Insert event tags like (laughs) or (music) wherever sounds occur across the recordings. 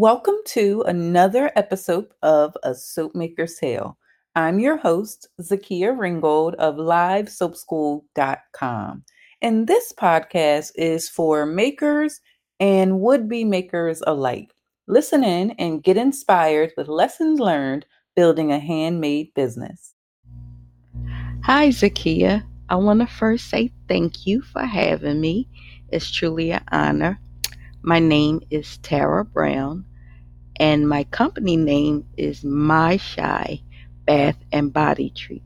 Welcome to another episode of A Soap Maker's Tale. I'm your host, Zakia Ringgold of LiveSoapSchool.com. And this podcast is for makers and would be makers alike. Listen in and get inspired with lessons learned building a handmade business. Hi, Zakia. I want to first say thank you for having me. It's truly an honor. My name is Tara Brown, and my company name is My Shai Bath and Body Treats.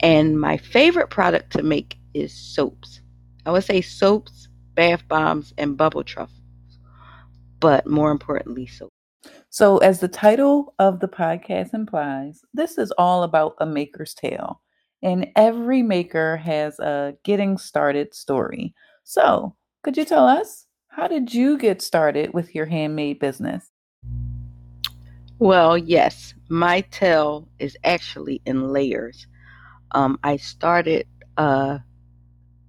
And my favorite product to make is soaps. I would say soaps, bath bombs, and bubble truffles, but more importantly, soap. So, as the title of the podcast implies, this is all about a maker's tale. And every maker has a getting started story. So, could you tell us how did you get started with your handmade business? Well, yes, my tale is actually in layers. Um, I started uh,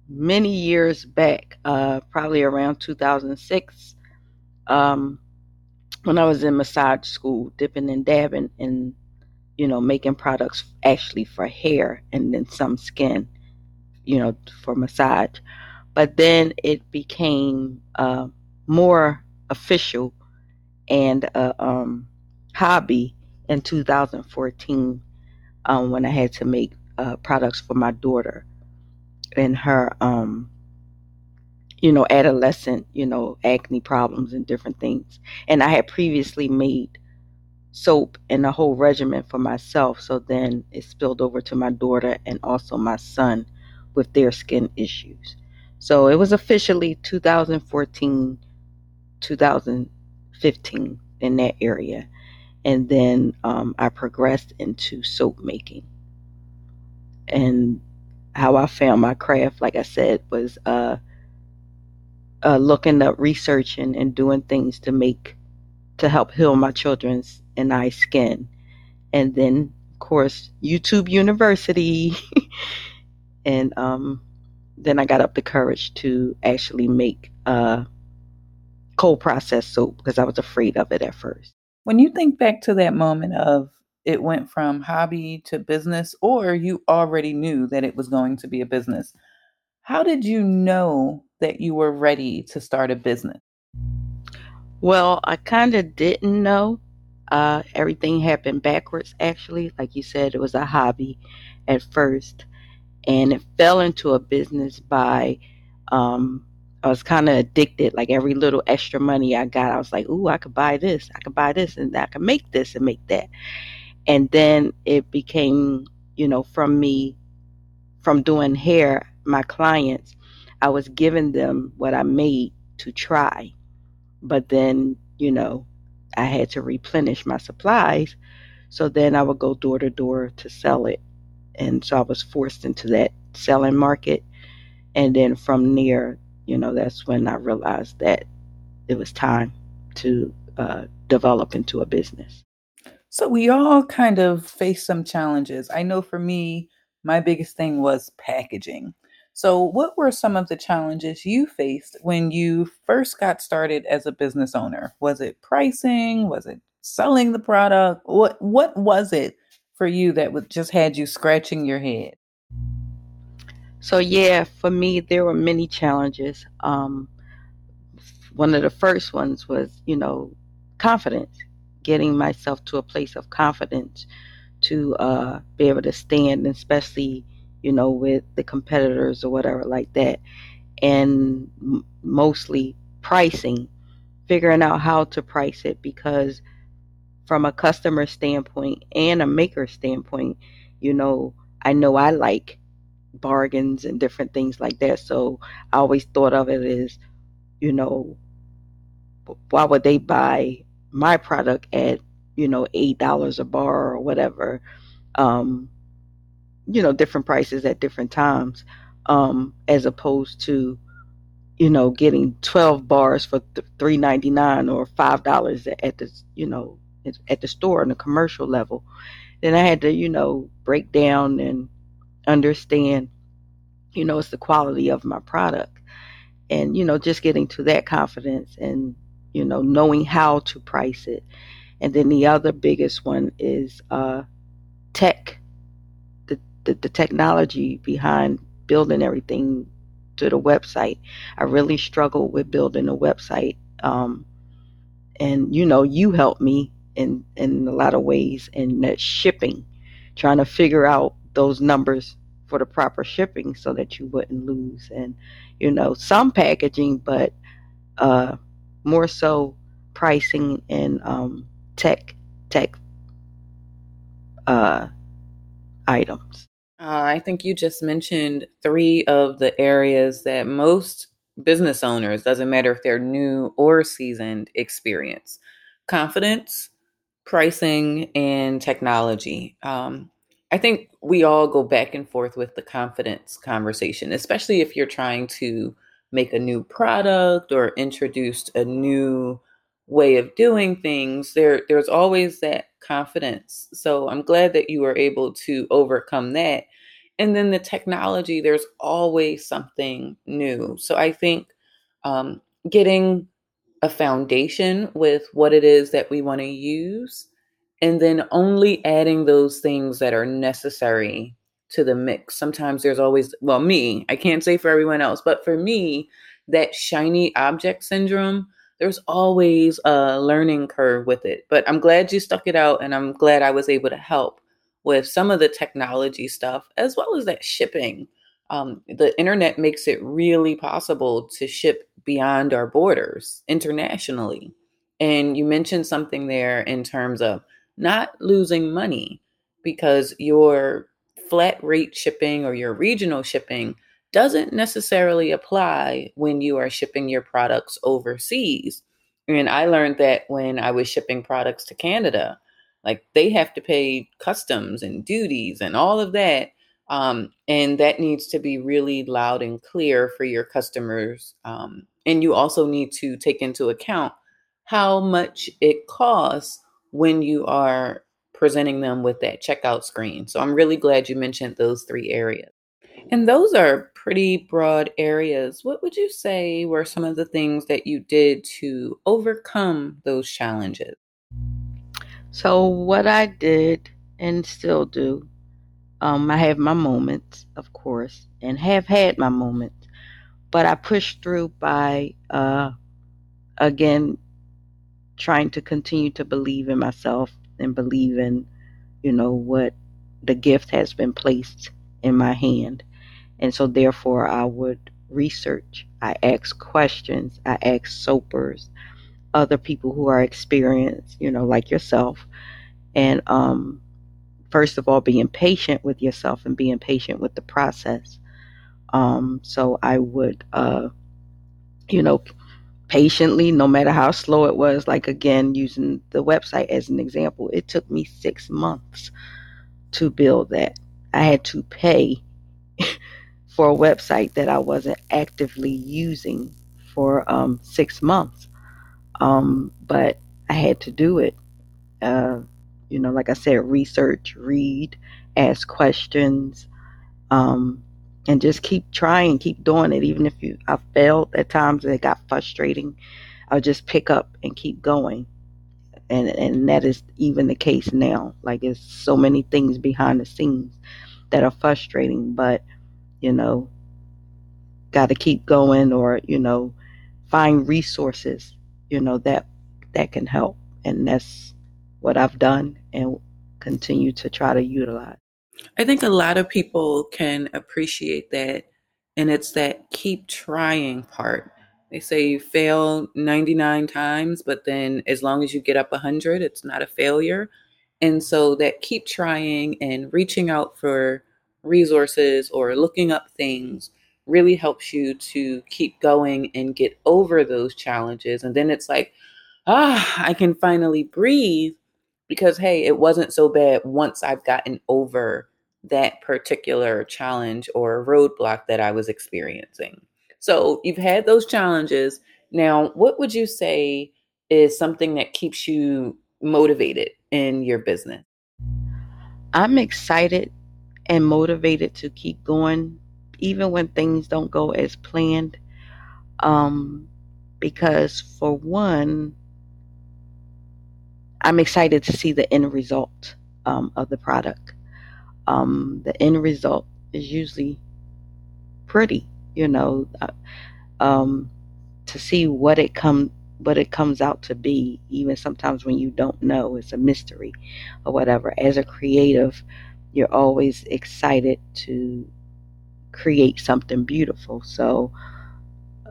many years back, uh, probably around 2006, um, when I was in massage school, dipping and dabbing and, you know, making products actually for hair and then some skin, you know, for massage. But then it became uh, more official and a um, hobby in 2014 um, when I had to make uh, products for my daughter and her, um, you know, adolescent, you know, acne problems and different things. And I had previously made soap and a whole regimen for myself. So then it spilled over to my daughter and also my son with their skin issues. So it was officially 2014, 2015 in that area. And then um, I progressed into soap making. And how I found my craft, like I said, was uh, uh, looking up, researching, and doing things to make, to help heal my children's and I skin. And then, of course, YouTube University. (laughs) and um, then I got up the courage to actually make uh, cold processed soap because I was afraid of it at first. When you think back to that moment of it went from hobby to business, or you already knew that it was going to be a business. How did you know that you were ready to start a business? Well, I kind of didn't know. Uh, everything happened backwards, actually. Like you said, it was a hobby at first, and it fell into a business by. Um, I was kind of addicted. Like every little extra money I got, I was like, "Ooh, I could buy this. I could buy this, and I could make this and make that." and then it became you know from me from doing hair my clients i was giving them what i made to try but then you know i had to replenish my supplies so then i would go door to door to sell it and so i was forced into that selling market and then from there you know that's when i realized that it was time to uh, develop into a business so we all kind of face some challenges. I know for me, my biggest thing was packaging. So, what were some of the challenges you faced when you first got started as a business owner? Was it pricing? Was it selling the product? What what was it for you that would just had you scratching your head? So yeah, for me there were many challenges. Um, one of the first ones was, you know, confidence getting myself to a place of confidence to uh, be able to stand, especially you know with the competitors or whatever like that, and m- mostly pricing, figuring out how to price it because from a customer standpoint and a maker standpoint, you know, I know I like bargains and different things like that. So I always thought of it as, you know, why would they buy my product at you know eight dollars a bar or whatever um you know different prices at different times um as opposed to you know getting 12 bars for 3.99 or five dollars at the you know at the store on the commercial level then i had to you know break down and understand you know it's the quality of my product and you know just getting to that confidence and you know, knowing how to price it. And then the other biggest one is uh, tech, the, the, the technology behind building everything to the website. I really struggled with building a website. Um, and you know, you helped me in in a lot of ways in that shipping, trying to figure out those numbers for the proper shipping so that you wouldn't lose. And you know some packaging but uh more so pricing and um tech tech uh items. Uh, I think you just mentioned three of the areas that most business owners, doesn't matter if they're new or seasoned, experience. Confidence, pricing, and technology. Um, I think we all go back and forth with the confidence conversation, especially if you're trying to make a new product or introduce a new way of doing things. There, there's always that confidence. So I'm glad that you were able to overcome that and then the technology there's always something new so i think um, getting a foundation with what it is that we want to use and then only adding those things that are necessary to the mix sometimes there's always well me i can't say for everyone else but for me that shiny object syndrome there's always a learning curve with it but i'm glad you stuck it out and i'm glad i was able to help with some of the technology stuff as well as that shipping. Um, the internet makes it really possible to ship beyond our borders internationally. And you mentioned something there in terms of not losing money because your flat rate shipping or your regional shipping doesn't necessarily apply when you are shipping your products overseas. And I learned that when I was shipping products to Canada. Like they have to pay customs and duties and all of that. Um, and that needs to be really loud and clear for your customers. Um, and you also need to take into account how much it costs when you are presenting them with that checkout screen. So I'm really glad you mentioned those three areas. And those are pretty broad areas. What would you say were some of the things that you did to overcome those challenges? So what I did and still do, um, I have my moments, of course, and have had my moments, but I push through by uh, again trying to continue to believe in myself and believe in, you know, what the gift has been placed in my hand. And so therefore I would research. I ask questions. I ask soapers other people who are experienced, you know, like yourself. And um, first of all, being patient with yourself and being patient with the process. Um, so I would, uh, you know, patiently, no matter how slow it was, like again, using the website as an example, it took me six months to build that. I had to pay (laughs) for a website that I wasn't actively using for um, six months. Um, but I had to do it. Uh, you know, like I said, research, read, ask questions, um, and just keep trying, keep doing it. Even if you, I failed at times, it got frustrating. I'll just pick up and keep going. And, and that is even the case now. Like, there's so many things behind the scenes that are frustrating, but, you know, got to keep going or, you know, find resources you know that that can help and that's what I've done and continue to try to utilize. I think a lot of people can appreciate that and it's that keep trying part. They say you fail 99 times, but then as long as you get up 100, it's not a failure. And so that keep trying and reaching out for resources or looking up things really helps you to keep going and get over those challenges. And then it's like, ah, I can finally breathe because, hey, it wasn't so bad once I've gotten over that particular challenge or roadblock that I was experiencing. So you've had those challenges. Now, what would you say is something that keeps you motivated in your business? I'm excited and motivated to keep going even when things don't go as planned. Um, because, for one, I'm excited to see the end result um, of the product. Um, the end result is usually pretty, you know, uh, um, to see what it come what it comes out to be. Even sometimes when you don't know, it's a mystery or whatever. As a creative, you're always excited to create something beautiful. So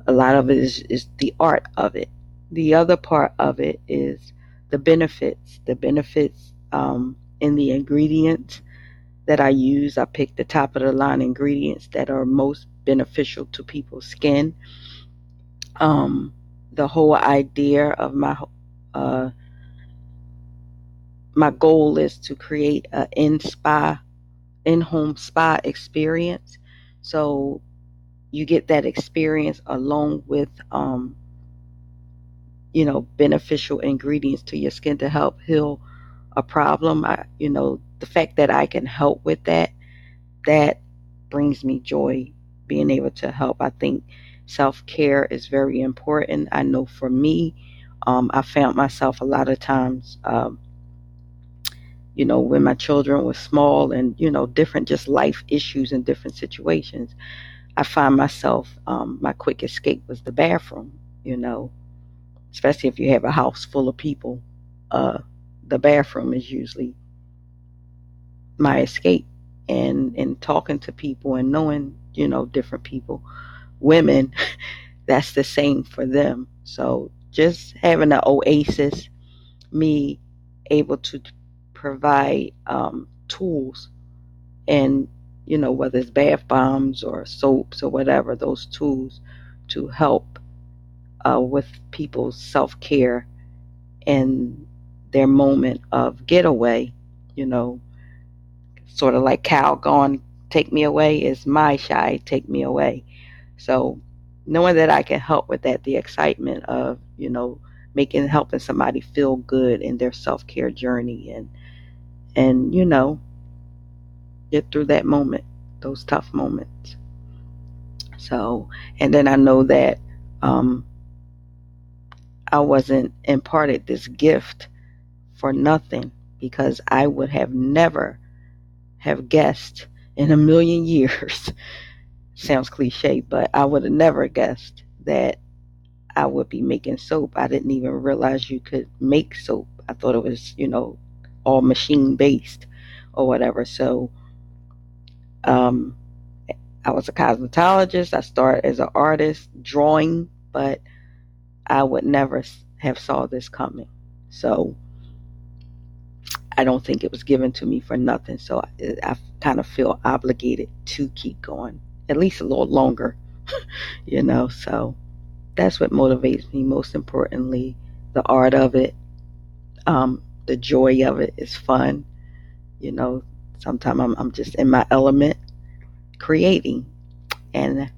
a lot of it is, is the art of it. The other part of it is the benefits. The benefits um, in the ingredients that I use. I pick the top of the line ingredients that are most beneficial to people's skin. Um, the whole idea of my uh, my goal is to create an in spa, in home spa experience. So you get that experience along with, um, you know, beneficial ingredients to your skin to help heal a problem. I, you know, the fact that I can help with that, that brings me joy being able to help. I think self care is very important. I know for me, um, I found myself a lot of times, um, you know, when my children were small and, you know, different just life issues and different situations, I find myself, um, my quick escape was the bathroom, you know, especially if you have a house full of people. Uh, the bathroom is usually my escape and and talking to people and knowing you know different people women (laughs) that's the same for them so just having an oasis me able to provide um, tools and you know whether it's bath bombs or soaps or whatever those tools to help uh, with people's self-care and their moment of getaway, you know, sort of like Calgon, take me away is my Shai, take me away. So knowing that I can help with that, the excitement of, you know, making helping somebody feel good in their self care journey and and, you know, get through that moment, those tough moments. So and then I know that um I wasn't imparted this gift for nothing because I would have never have guessed in a million (laughs) years. Sounds cliche, but I would have never guessed that I would be making soap. I didn't even realize you could make soap. I thought it was, you know, all machine based or whatever. So um I was a cosmetologist. I started as an artist drawing, but I would never have saw this coming. So I don't think it was given to me for nothing. So I, I kind of feel obligated to keep going at least a little longer, (laughs) you know. So that's what motivates me most importantly. The art of it, um, the joy of it is fun. You know, sometimes I'm, I'm just in my element creating and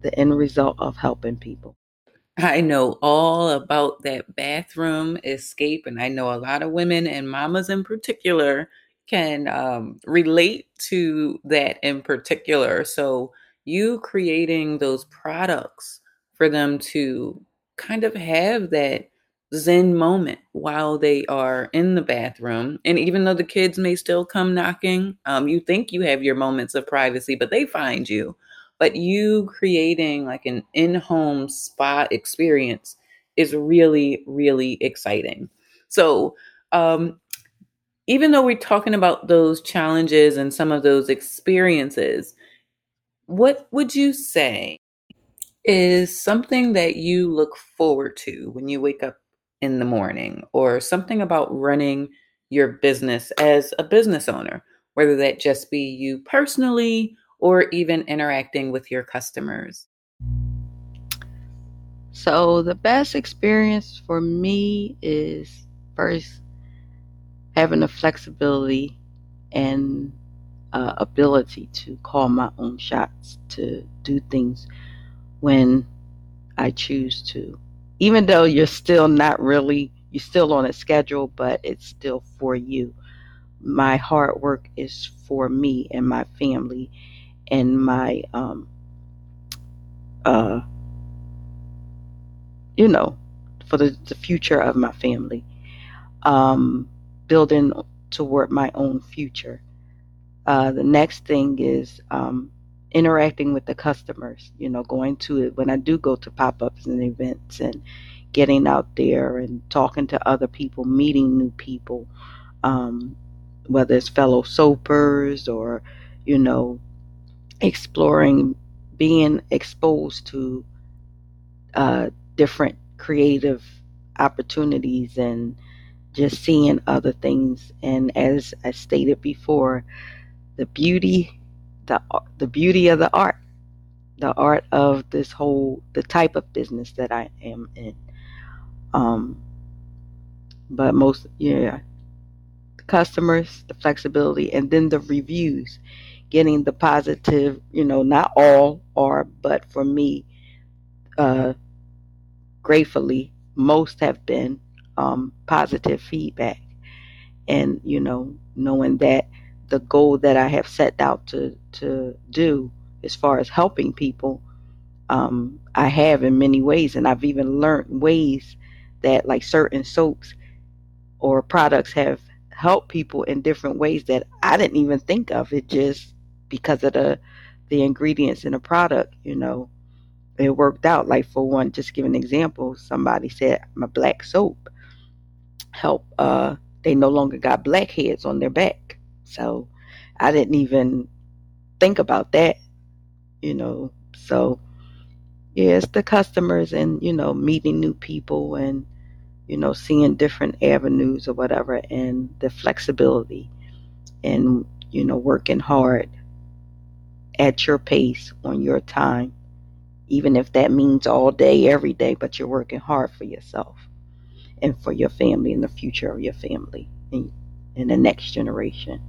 the end result of helping people. I know all about that bathroom escape, and I know a lot of women and mamas in particular can um, relate to that in particular. So, you creating those products for them to kind of have that zen moment while they are in the bathroom. And even though the kids may still come knocking, um, you think you have your moments of privacy, but they find you but you creating like an in-home spa experience is really really exciting. So um, even though we're talking about those challenges and some of those experiences what would you say is something that you look forward to when you wake up in the morning? Or something about running your business as a business owner whether that just be you personally or even interacting with your customers? So, the best experience for me is first having the flexibility and uh, ability to call my own shots, to do things when I choose to. Even though you're still not really, you're still on a schedule, but it's still for you. My hard work is for me and my family and my um, uh, you know, for the, the future of my family. Um, building toward my own future. Uh, the next thing is um, interacting with the customers, you know, going to it when I do go to pop ups and events and getting out there and talking to other people, meeting new people, um, whether it's fellow soapers or, you know, exploring, being exposed to uh, different creative opportunities and just seeing other things. And as I stated before, the beauty, the the beauty of the art, the art of this whole, the type of business that I am in. Um, but most, yeah, the customers, the flexibility, and then the reviews, getting the positive. You know, not all are, but for me, uh, gratefully, most have been um, positive feedback. And, you know, knowing that the goal that I have set out to, to do as far as helping people, um, I have in many ways. And I've even learned ways that, like certain soaps or products, have helped people in different ways that I didn't even think of. It just because of the the ingredients in the product, you know, it worked out. Like for one, just give an example, somebody said my black soap help uh they no longer got blackheads on their back. So I didn't even think about that, you know. So yeah, it's the customers and, you know, meeting new people and, you know, seeing different avenues or whatever and the flexibility and, you know, working hard at your pace on your time, even if that means all day, every day, but you're working hard for yourself and for your family and the future of your family and, and the next generation.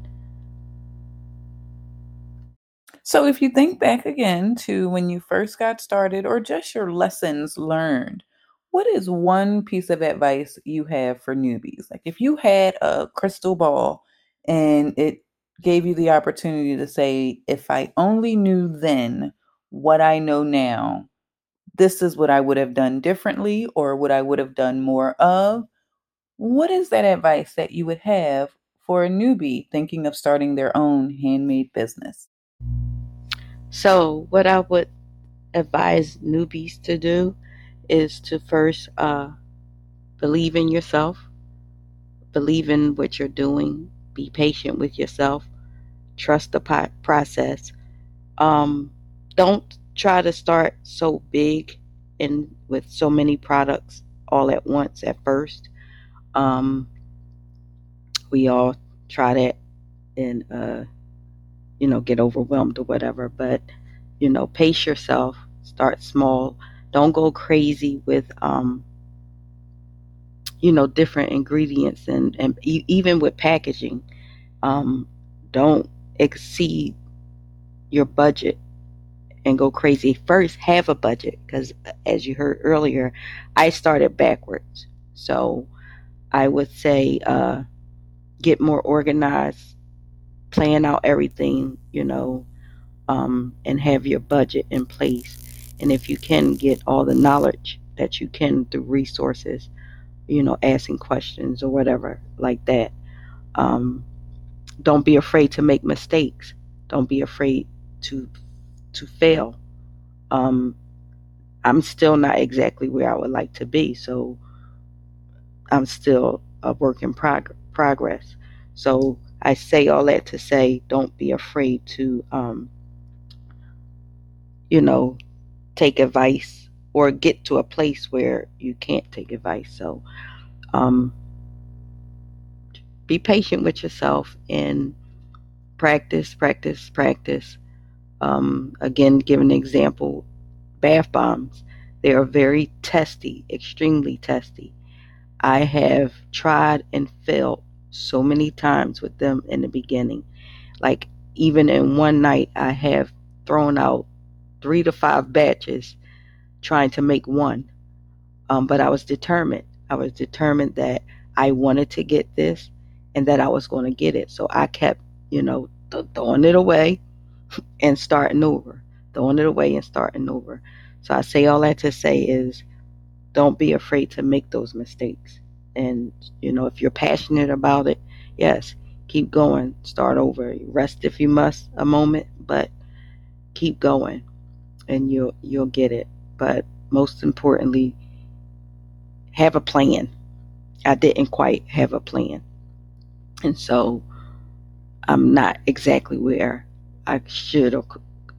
So, if you think back again to when you first got started or just your lessons learned, what is one piece of advice you have for newbies? Like, if you had a crystal ball and it gave you the opportunity to say, if I only knew then what I know now, this is what I would have done differently or what I would have done more of. What is that advice that you would have for a newbie thinking of starting their own handmade business? So, what I would advise newbies to do is to first uh, believe in yourself, believe in what you're doing, be patient with yourself, trust the process. Um, don't try to start so big and with so many products all at once at first. Um, we all try that and uh, you know get overwhelmed or whatever. But you know, pace yourself. Start small. Don't go crazy with um, you know different ingredients and and e- even with packaging. Um, don't exceed your budget and go crazy. First, have a budget because, as you heard earlier, I started backwards. So I would say uh, get more organized, plan out everything, you know, um, and have your budget in place. And if you can get all the knowledge that you can through resources, you know, asking questions or whatever like that. Um, don't be afraid to make mistakes. Don't be afraid to to fail. Um, I'm still not exactly where I would like to be, so I'm still a work in prog- progress. So I say all that to say, don't be afraid to, um, you know, take advice or get to a place where you can't take advice. So, um, be patient with yourself and practice, practice, practice. Um, again, give an example bath bombs. They are very testy, extremely testy. I have tried and failed so many times with them in the beginning. Like, even in one night, I have thrown out three to five batches trying to make one. Um, but I was determined. I was determined that I wanted to get this and that I was going to get it. So I kept, you know, th- throwing it away (laughs) and starting over, throwing it away and starting over. So I say all that to say is don't be afraid to make those mistakes. And, you know, if you're passionate about it, yes, keep going, start over, rest if you must a moment, but keep going and you'll you'll get it. But most importantly, have a plan. I didn't quite have a plan. And so I'm not exactly where I should or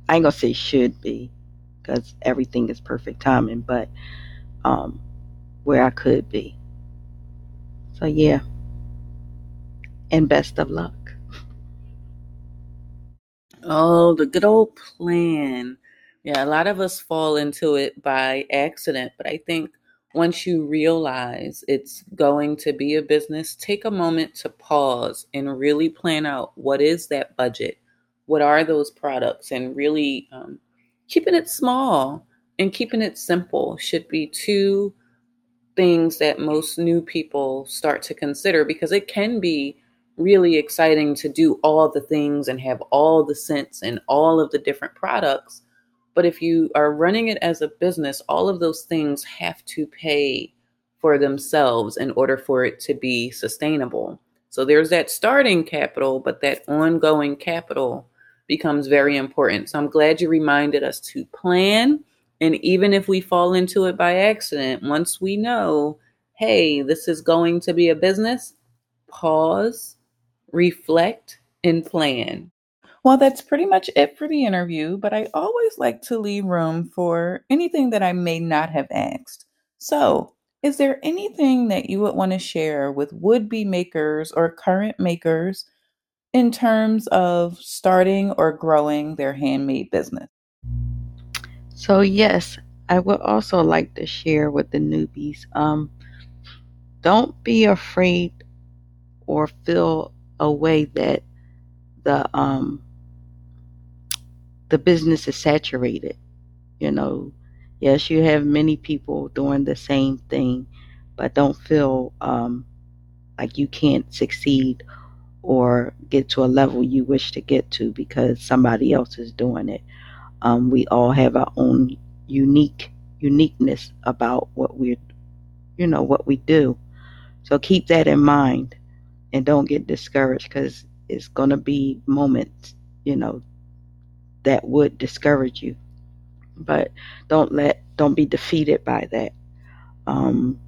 I ain't gonna say should be because everything is perfect timing, but um, where I could be. So yeah, and best of luck. Oh, the good old plan. Yeah, a lot of us fall into it by accident, but I think once you realize it's going to be a business, take a moment to pause and really plan out what is that budget? What are those products? And really um, keeping it small and keeping it simple should be two things that most new people start to consider because it can be really exciting to do all the things and have all the scents and all of the different products. But if you are running it as a business, all of those things have to pay for themselves in order for it to be sustainable. So there's that starting capital, but that ongoing capital becomes very important. So I'm glad you reminded us to plan. And even if we fall into it by accident, once we know, hey, this is going to be a business, pause, reflect, and plan. Well, that's pretty much it for the interview, but I always like to leave room for anything that I may not have asked. So, is there anything that you would want to share with would be makers or current makers in terms of starting or growing their handmade business? So, yes, I would also like to share with the newbies um, don't be afraid or feel a way that the um, the business is saturated. You know, yes, you have many people doing the same thing, but don't feel um, like you can't succeed or get to a level you wish to get to because somebody else is doing it. Um, we all have our own unique uniqueness about what we're, you know, what we do. So keep that in mind, and don't get discouraged because it's going to be moments, you know, that would discourage you. But don't let don't be defeated by that. Um,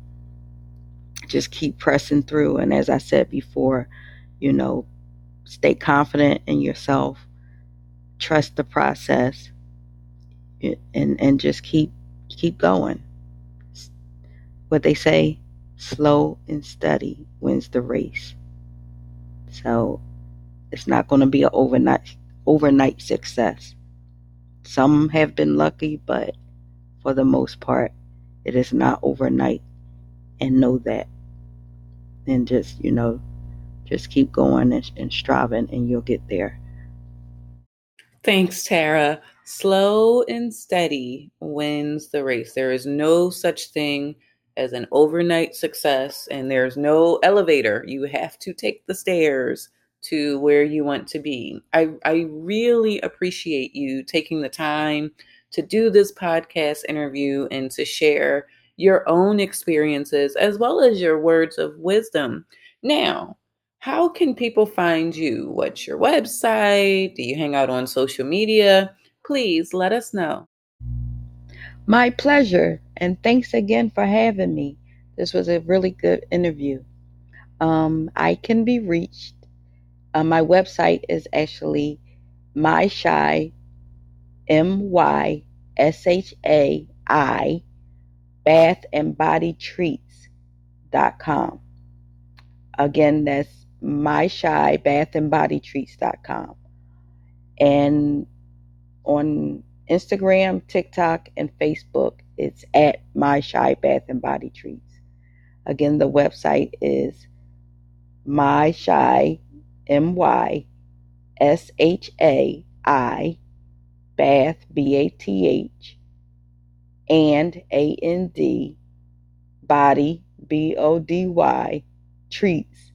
just keep pressing through, and as I said before, you know, stay confident in yourself, trust the process, and and just keep keep going. What they say, slow and steady wins the race. So it's not going to be an overnight overnight success. Some have been lucky, but for the most part, it is not overnight. And know that. And just, you know, just keep going and, and striving, and you'll get there. Thanks, Tara. Slow and steady wins the race. There is no such thing as an overnight success, and there's no elevator. You have to take the stairs to where you want to be. I, I really appreciate you taking the time to do this podcast interview and to share your own experiences as well as your words of wisdom. Now, how can people find you? What's your website? Do you hang out on social media? Please let us know. My pleasure. And thanks again for having me. This was a really good interview. Um, I can be reached uh, my website is actually my shai m y s h a i bath and body treats.com. Again, that's my shai bath and body treats.com. And on Instagram, TikTok, and Facebook, it's at my shai bath and body treats. Again, the website is my shai M Y S H A I, Bath, B A T H, and A N D, Body, B O D Y, Treats,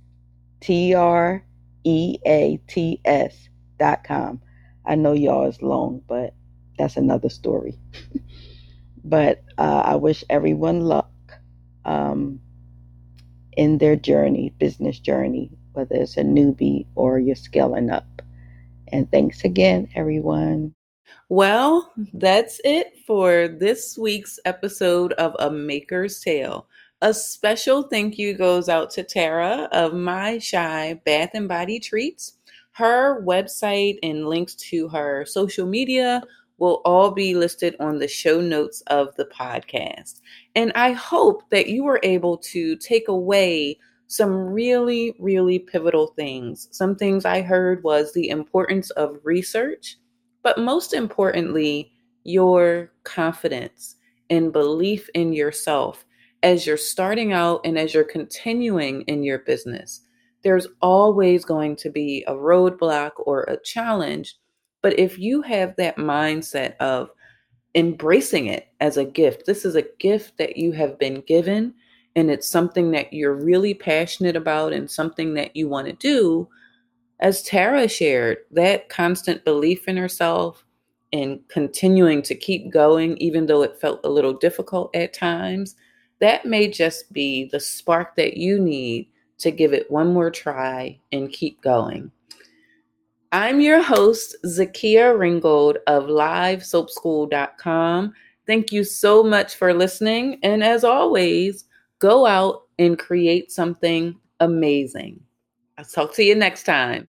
T R E A T S dot com. I know y'all is long, but that's another story. (laughs) but uh, I wish everyone luck um, in their journey, business journey, whether it's a newbie or you're scaling up. And thanks again, everyone. Well, that's it for this week's episode of A Maker's Tale. A special thank you goes out to Tara of My Shai Bath and Body Treats. Her website and links to her social media will all be listed on the show notes of the podcast. And I hope that you were able to take away some really, really pivotal things. Some things I heard was the importance of research, but most importantly, your confidence and belief in yourself as you're starting out and as you're continuing in your business. There's always going to be a roadblock or a challenge but if you have that mindset of embracing it as a gift, this is a gift that you have been given, and it's something that you're really passionate about and something that you want to do. As Tara shared, that constant belief in herself and continuing to keep going, even though it felt a little difficult at times, that may just be the spark that you need to give it one more try and keep going. I'm your host, Zakia Ringgold of LiveSoapSchool.com. Thank you so much for listening. And as always, go out and create something amazing. I'll talk to you next time.